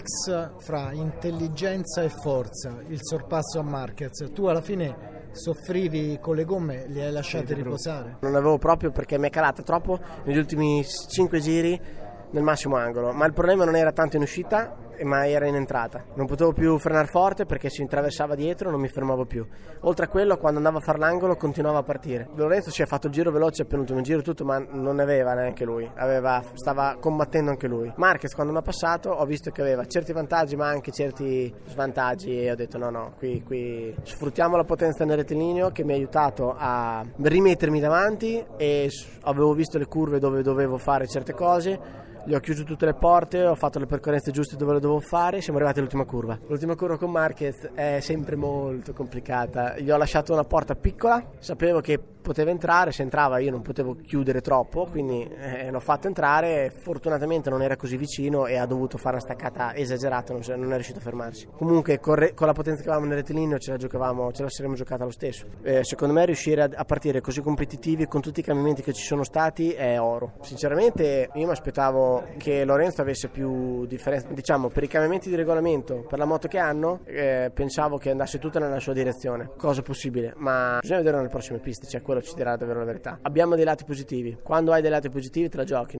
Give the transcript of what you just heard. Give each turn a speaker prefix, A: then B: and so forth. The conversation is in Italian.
A: mix fra intelligenza e forza, il sorpasso a Marquez. Tu alla fine soffrivi con le gomme, li hai lasciate riposare?
B: Non avevo proprio perché mi è calata troppo negli ultimi 5 giri nel massimo angolo, ma il problema non era tanto in uscita, ma era in entrata. Non potevo più frenare forte perché si intraversava dietro, non mi fermavo più. Oltre a quello, quando andavo a fare l'angolo, continuava a partire. Lorenzo si è fatto il giro veloce, il penultimo giro tutto, ma non ne aveva neanche lui. Aveva, stava combattendo anche lui. Marquez, quando mi ha passato, ho visto che aveva certi vantaggi, ma anche certi svantaggi. E ho detto: no, no, qui, qui sfruttiamo la potenza nel rettilineo che mi ha aiutato a rimettermi davanti. E avevo visto le curve dove dovevo fare certe cose gli ho chiuso tutte le porte, ho fatto le percorrenze giuste dove le dovevo fare, siamo arrivati all'ultima curva. L'ultima curva con Marquez è sempre molto complicata. Gli ho lasciato una porta piccola, sapevo che poteva entrare, se entrava io non potevo chiudere troppo, quindi eh, l'ho fatto entrare, fortunatamente non era così vicino e ha dovuto fare una staccata esagerata, non, non è riuscito a fermarsi. Comunque corre, con la potenza che avevamo nel rettilineo ce la, giocavamo, ce la saremmo giocata lo stesso. Eh, secondo me riuscire a, a, partire così competitivi con tutti i cambiamenti che ci sono stati è oro. Sinceramente io mi aspettavo che Lorenzo avesse più differenza, diciamo per i cambiamenti di regolamento, per la moto che hanno, eh, pensavo che andasse tutta nella sua direzione, cosa possibile, ma bisogna vedere nelle prossime piste, cioè quello ci dirà davvero la verità. Abbiamo dei lati positivi, quando hai dei lati positivi te la giochi.